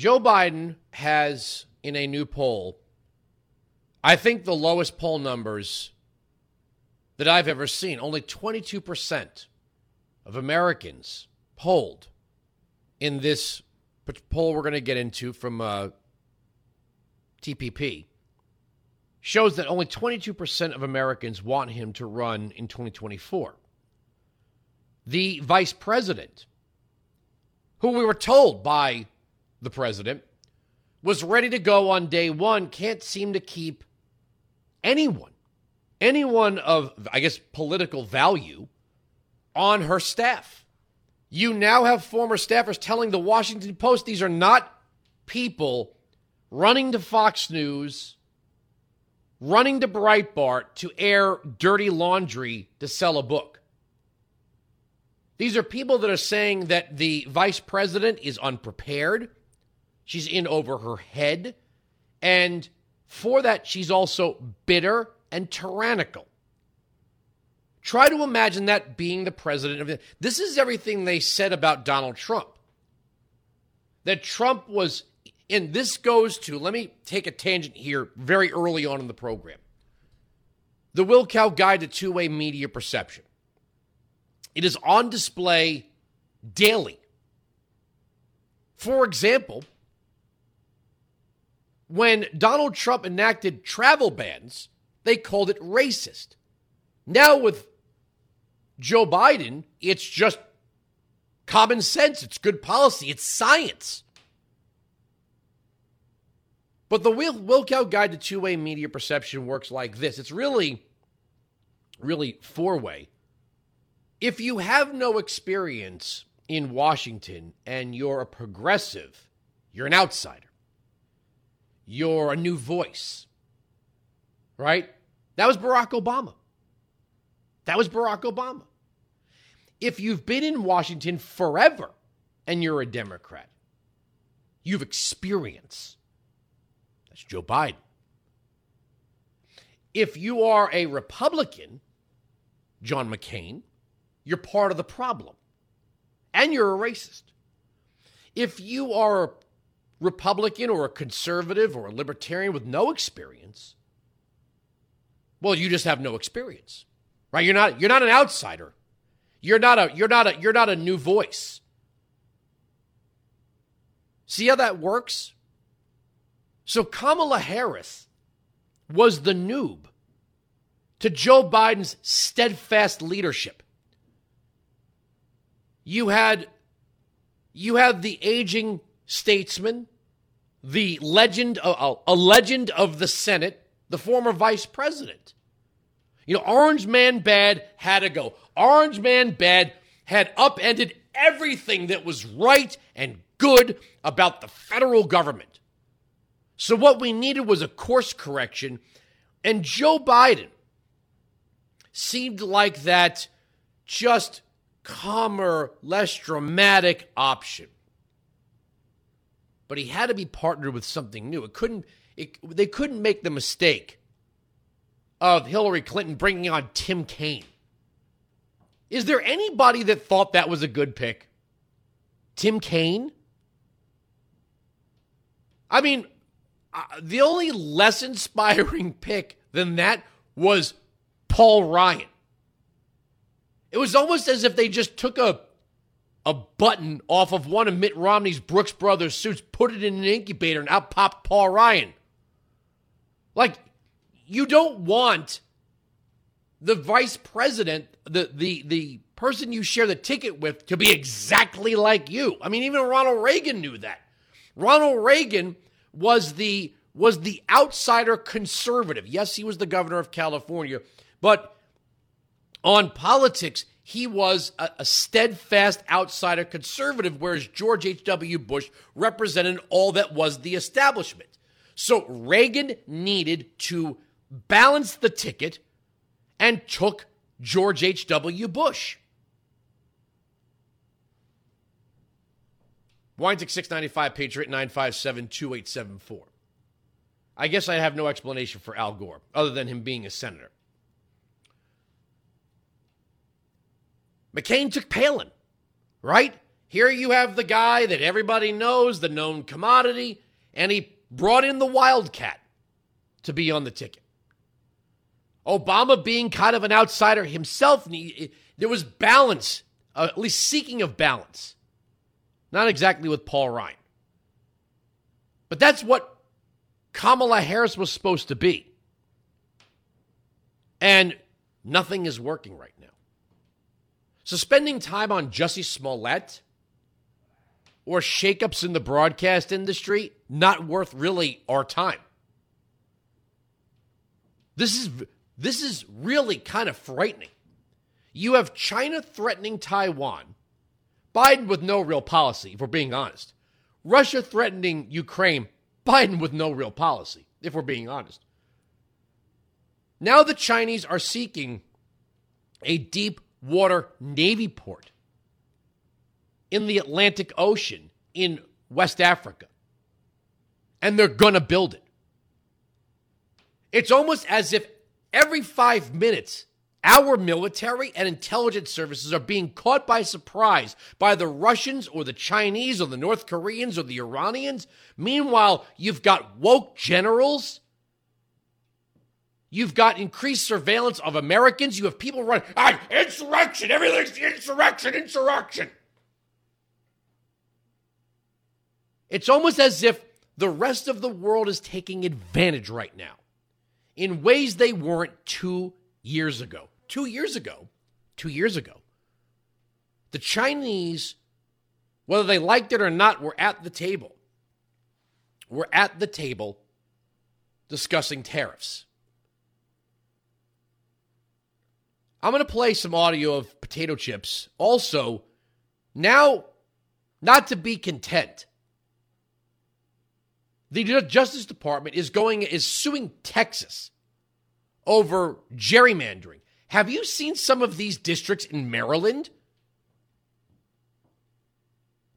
Joe Biden has, in a new poll, I think the lowest poll numbers that I've ever seen. Only 22% of Americans polled in this poll we're going to get into from uh, TPP shows that only 22% of Americans want him to run in 2024. The vice president, who we were told by the president was ready to go on day one, can't seem to keep anyone, anyone of, I guess, political value on her staff. You now have former staffers telling the Washington Post these are not people running to Fox News, running to Breitbart to air dirty laundry to sell a book. These are people that are saying that the vice president is unprepared. She's in over her head. And for that, she's also bitter and tyrannical. Try to imagine that being the president of the. This is everything they said about Donald Trump. That Trump was and this goes to, let me take a tangent here very early on in the program. The Wilkow Guide to Two Way Media Perception. It is on display daily. For example, when Donald Trump enacted travel bans, they called it racist. Now, with Joe Biden, it's just common sense, it's good policy, it's science. But the Wilkow Guide to Two Way Media Perception works like this it's really, really four way. If you have no experience in Washington and you're a progressive, you're an outsider, you're a new voice, right? That was Barack Obama. That was Barack Obama. If you've been in Washington forever and you're a Democrat, you've experience. that's Joe Biden. If you are a Republican, John McCain, you're part of the problem. And you're a racist. If you are a Republican or a conservative or a libertarian with no experience, well, you just have no experience. Right? You're not you're not an outsider. You're not a you're not a you're not a new voice. See how that works? So Kamala Harris was the noob to Joe Biden's steadfast leadership. You had you had the aging statesman, the legend uh, a legend of the Senate, the former vice president. You know, Orange Man Bad had to go. Orange Man Bad had upended everything that was right and good about the federal government. So, what we needed was a course correction. And Joe Biden seemed like that just calmer, less dramatic option. But he had to be partnered with something new. It couldn't, it, they couldn't make the mistake of Hillary Clinton bringing on Tim Kaine. Is there anybody that thought that was a good pick? Tim Kaine? I mean, uh, the only less inspiring pick than that was Paul Ryan. It was almost as if they just took a a button off of one of Mitt Romney's Brooks Brothers suits, put it in an incubator, and out popped Paul Ryan. Like, you don't want the vice president, the the the person you share the ticket with, to be exactly like you. I mean, even Ronald Reagan knew that. Ronald Reagan was the was the outsider conservative. Yes, he was the governor of California, but on politics, he was a, a steadfast outsider conservative, whereas George H.W. Bush represented all that was the establishment. So Reagan needed to balance the ticket and took George H.W. Bush. Weinzig 695, Patriot 957 2874. I guess I have no explanation for Al Gore other than him being a senator. McCain took Palin, right? Here you have the guy that everybody knows, the known commodity, and he brought in the Wildcat to be on the ticket. Obama being kind of an outsider himself, there was balance, uh, at least seeking of balance. Not exactly with Paul Ryan. But that's what Kamala Harris was supposed to be. And nothing is working right now. So spending time on Jussie Smollett or shakeups in the broadcast industry, not worth really our time. This is this is really kind of frightening. You have China threatening Taiwan, Biden with no real policy, if we're being honest. Russia threatening Ukraine, Biden with no real policy, if we're being honest. Now the Chinese are seeking a deep water Navy port in the Atlantic Ocean in West Africa. And they're going to build it. It's almost as if every five minutes, our military and intelligence services are being caught by surprise by the Russians or the Chinese or the North Koreans or the Iranians. Meanwhile, you've got woke generals. You've got increased surveillance of Americans. You have people running, ah, insurrection, everything's insurrection, insurrection. It's almost as if the rest of the world is taking advantage right now in ways they weren't two years ago. Two years ago, two years ago, the Chinese, whether they liked it or not, were at the table. We're at the table discussing tariffs. I'm going to play some audio of potato chips. Also, now, not to be content the Justice Department is going is suing Texas over gerrymandering. Have you seen some of these districts in Maryland?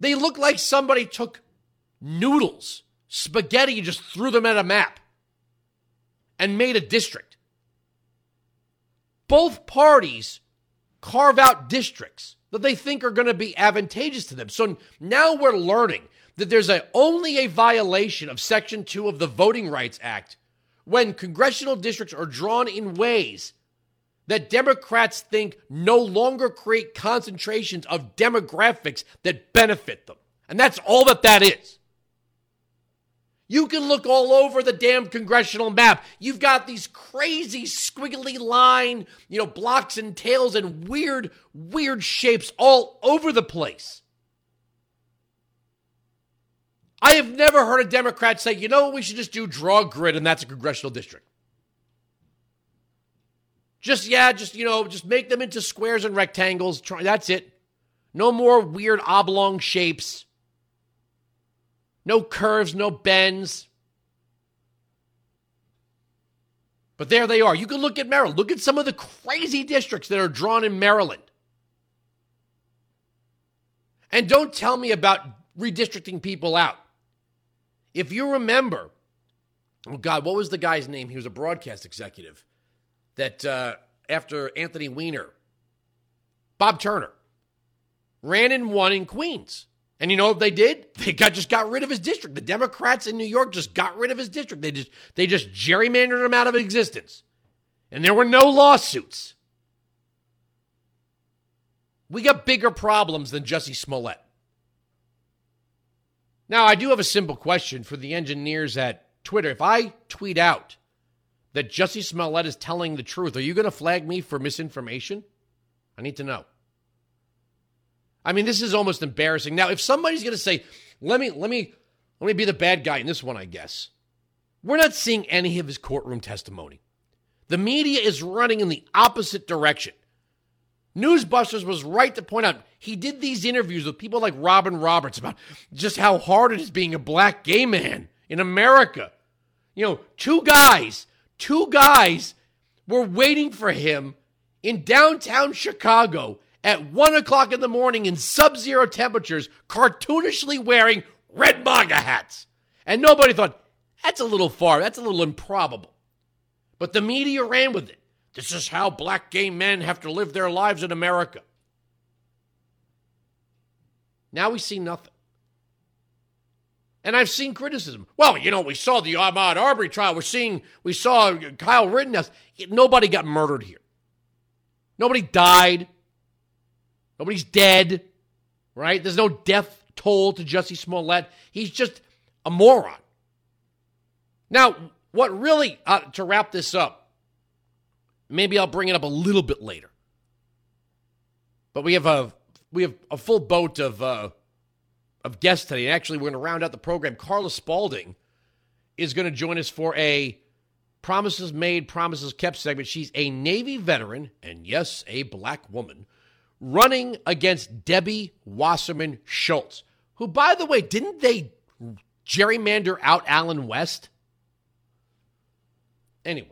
They look like somebody took noodles, spaghetti, and just threw them at a map and made a district. Both parties carve out districts that they think are going to be advantageous to them. So now we're learning that there's a, only a violation of Section 2 of the Voting Rights Act when congressional districts are drawn in ways that Democrats think no longer create concentrations of demographics that benefit them. And that's all that that is. You can look all over the damn congressional map. You've got these crazy squiggly line, you know, blocks and tails and weird, weird shapes all over the place. I have never heard a Democrat say, you know what, we should just do draw a grid and that's a congressional district. Just, yeah, just, you know, just make them into squares and rectangles. That's it. No more weird oblong shapes. No curves, no bends. But there they are. You can look at Maryland. Look at some of the crazy districts that are drawn in Maryland. And don't tell me about redistricting people out. If you remember, oh God, what was the guy's name? He was a broadcast executive that uh, after Anthony Weiner, Bob Turner, ran and won in Queens. And you know what they did? They got just got rid of his district. The Democrats in New York just got rid of his district. They just they just gerrymandered him out of existence. And there were no lawsuits. We got bigger problems than Jussie Smollett. Now, I do have a simple question for the engineers at Twitter. If I tweet out that Jussie Smollett is telling the truth, are you going to flag me for misinformation? I need to know. I mean, this is almost embarrassing. Now, if somebody's going to say, "Let me let me let me be the bad guy in this one," I guess. We're not seeing any of his courtroom testimony. The media is running in the opposite direction. Newsbusters was right to point out he did these interviews with people like Robin Roberts about just how hard it is being a black gay man in America. You know, two guys, two guys were waiting for him in downtown Chicago at one o'clock in the morning in sub zero temperatures, cartoonishly wearing red MAGA hats. And nobody thought, that's a little far, that's a little improbable. But the media ran with it. This is how black gay men have to live their lives in America. Now we see nothing. And I've seen criticism. Well, you know, we saw the Ahmaud Arbery trial. We're seeing, we saw Kyle Rittenhouse. Nobody got murdered here. Nobody died. Nobody's dead, right? There's no death toll to Jussie Smollett. He's just a moron. Now, what really, uh, to wrap this up, maybe I'll bring it up a little bit later. But we have a we have a full boat of uh, of guests today. And Actually, we're going to round out the program. Carla Spalding is going to join us for a promises made, promises kept segment. She's a Navy veteran and yes, a black woman running against Debbie Wasserman Schultz, who, by the way, didn't they gerrymander out Allen West? Anyway,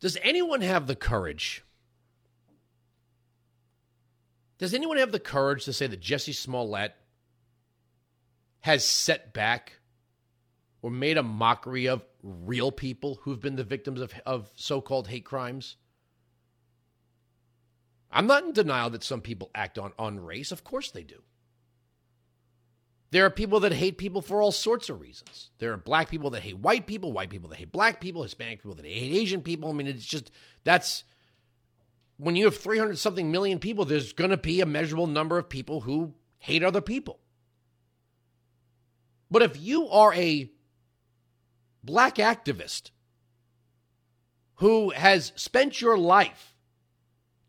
does anyone have the courage? Does anyone have the courage to say that Jesse Smollett has set back or made a mockery of real people who've been the victims of, of so called hate crimes? I'm not in denial that some people act on, on race. Of course they do. There are people that hate people for all sorts of reasons. There are black people that hate white people, white people that hate black people, Hispanic people that hate Asian people. I mean, it's just that's when you have 300 something million people, there's going to be a measurable number of people who hate other people. But if you are a black activist who has spent your life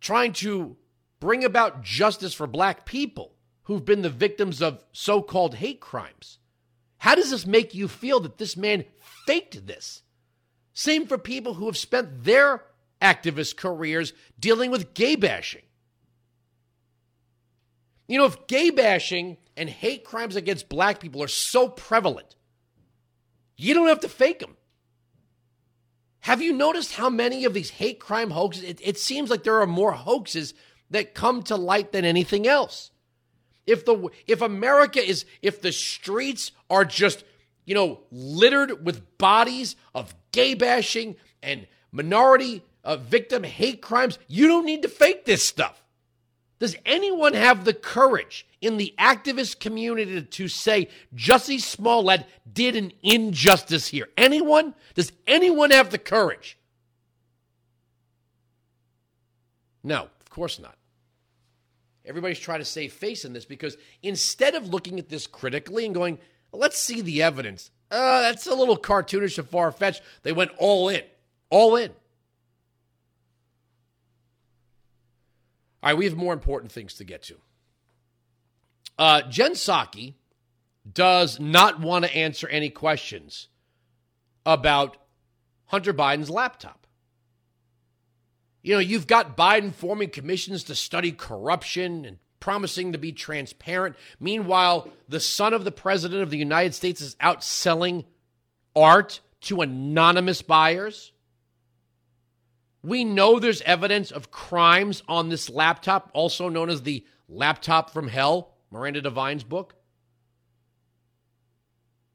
trying to bring about justice for black people who've been the victims of so called hate crimes. How does this make you feel that this man faked this? Same for people who have spent their activist careers dealing with gay bashing. You know, if gay bashing and hate crimes against black people are so prevalent, you don't have to fake them. Have you noticed how many of these hate crime hoaxes? It, it, seems like there are more hoaxes that come to light than anything else. If the if America is if the streets are just you know littered with bodies of gay bashing and minority uh, victim hate crimes, you don't need to fake this stuff. Does anyone have the courage in the activist community to say Jussie Smollett did an injustice here? Anyone? Does anyone have the courage? No, of course not. Everybody's trying to save face in this because instead of looking at this critically and going, let's see the evidence, uh, that's a little cartoonish and far fetched, they went all in. All in. All right, we have more important things to get to. Uh, Jen Psaki does not want to answer any questions about Hunter Biden's laptop. You know, you've got Biden forming commissions to study corruption and promising to be transparent. Meanwhile, the son of the president of the United States is out selling art to anonymous buyers. We know there's evidence of crimes on this laptop, also known as the laptop from hell, Miranda Devine's book.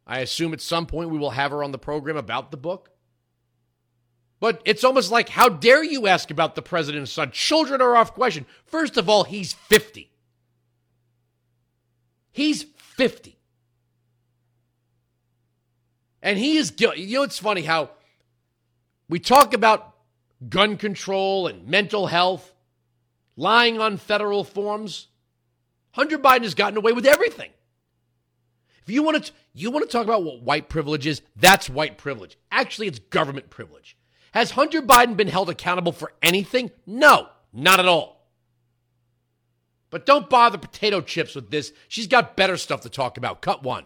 I assume at some point we will have her on the program about the book. But it's almost like, how dare you ask about the president's son? Children are off question. First of all, he's 50. He's 50. And he is guilty. You know, it's funny how we talk about gun control and mental health, lying on federal forms. Hunter Biden has gotten away with everything. If you want to, you want to talk about what white privilege is, that's white privilege. Actually, it's government privilege. Has Hunter Biden been held accountable for anything? No, not at all. But don't bother potato chips with this. She's got better stuff to talk about. Cut one.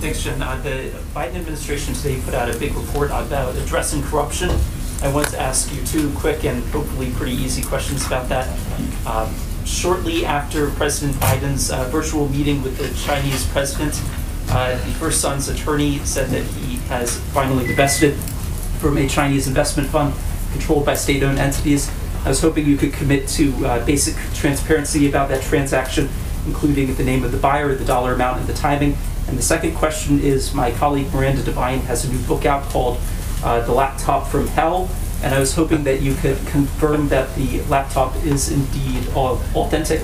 Thanks, Jen. Uh, the Biden administration today put out a big report about addressing corruption. I want to ask you two quick and hopefully pretty easy questions about that. Um, shortly after President Biden's uh, virtual meeting with the Chinese president, uh, the first son's attorney said that he has finally divested from a Chinese investment fund controlled by state owned entities. I was hoping you could commit to uh, basic transparency about that transaction, including the name of the buyer, the dollar amount, and the timing. And the second question is my colleague Miranda Devine has a new book out called uh, The Laptop from Hell. and I was hoping that you could confirm that the laptop is indeed authentic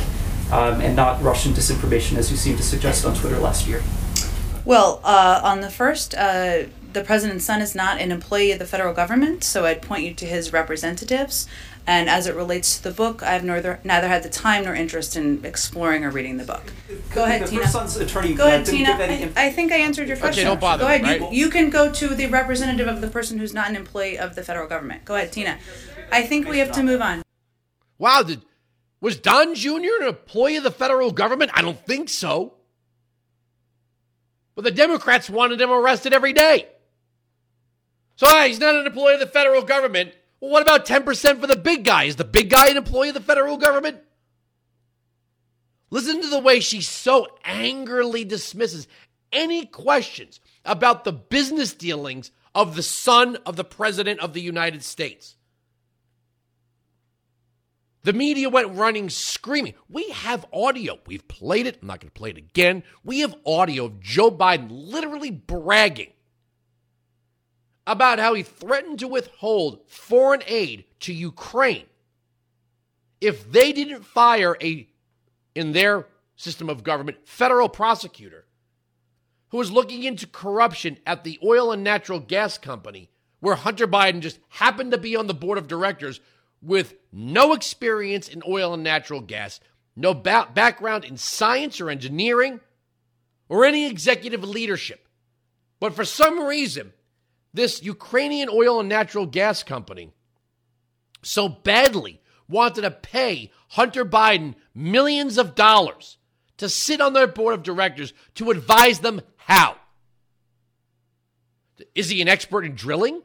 um, and not Russian disinformation, as you seemed to suggest on Twitter last year. Well, uh, on the first, uh, the president's son is not an employee of the federal government, so I'd point you to his representatives. And as it relates to the book, I've neither, neither had the time nor interest in exploring or reading the book. Go ahead, the Tina. son's attorney Go ahead, Tina. I, I think I answered your question. Okay, don't bother Go ahead. me, You, you can go to the representative of the person who's not an employee of the federal government. Go ahead, Tina. I think we have to move on. Wow, did, was Don Jr. an employee of the federal government? I don't think so. But the Democrats wanted him arrested every day. So he's not an employee of the federal government. Well, what about 10% for the big guy? Is the big guy an employee of the federal government? Listen to the way she so angrily dismisses any questions about the business dealings of the son of the President of the United States. The media went running screaming. We have audio. We've played it. I'm not going to play it again. We have audio of Joe Biden literally bragging about how he threatened to withhold foreign aid to Ukraine if they didn't fire a, in their system of government, federal prosecutor who was looking into corruption at the oil and natural gas company where Hunter Biden just happened to be on the board of directors with no experience in oil and natural gas, no ba- background in science or engineering, or any executive leadership. But for some reason, this Ukrainian oil and natural gas company so badly wanted to pay Hunter Biden millions of dollars to sit on their board of directors to advise them how. Is he an expert in drilling?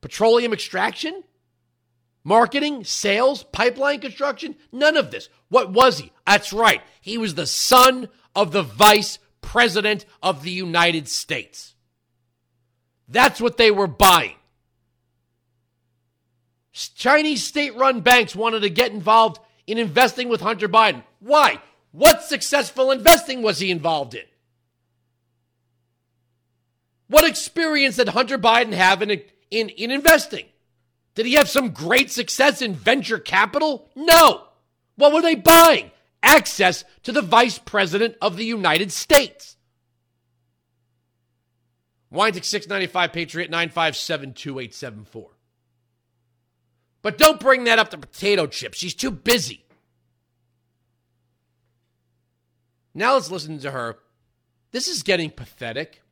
Petroleum extraction? Marketing, sales, pipeline construction? None of this. What was he? That's right. He was the son of the vice president of the United States. That's what they were buying. Chinese state run banks wanted to get involved in investing with Hunter Biden. Why? What successful investing was he involved in? What experience did Hunter Biden have in, in, in investing? Did he have some great success in venture capital? No. What were they buying? Access to the vice president of the United States. Weintick 695 Patriot 957 2874. But don't bring that up to potato chips. She's too busy. Now let's listen to her. This is getting pathetic.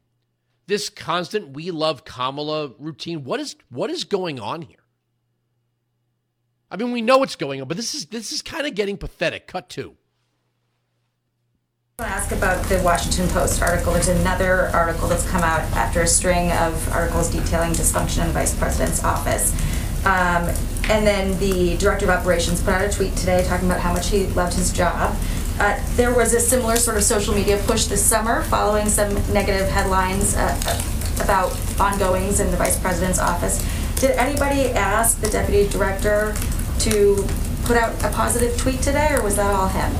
This constant we love Kamala routine. What is what is going on here? I mean, we know what's going on, but this is this is kind of getting pathetic. Cut two. I want to ask about the Washington Post article. There's another article that's come out after a string of articles detailing dysfunction in the vice president's office. Um, and then the director of operations put out a tweet today talking about how much he loved his job. Uh, there was a similar sort of social media push this summer following some negative headlines uh, about ongoings in the vice president's office. Did anybody ask the deputy director to put out a positive tweet today, or was that all him?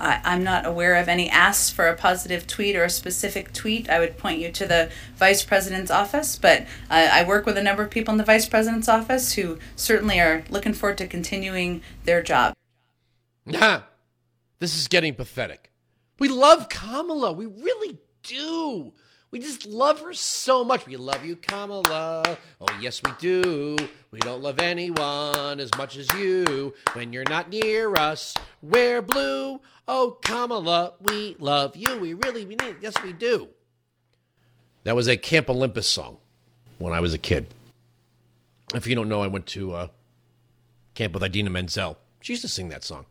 I, I'm not aware of any asks for a positive tweet or a specific tweet. I would point you to the vice president's office, but uh, I work with a number of people in the vice president's office who certainly are looking forward to continuing their job. Nah, this is getting pathetic. We love Kamala. We really do. We just love her so much. We love you, Kamala. Oh, yes, we do. We don't love anyone as much as you. When you're not near us, we're blue. Oh, Kamala, we love you. We really, we need, yes, we do. That was a Camp Olympus song when I was a kid. If you don't know, I went to uh, camp with Idina Menzel. She used to sing that song.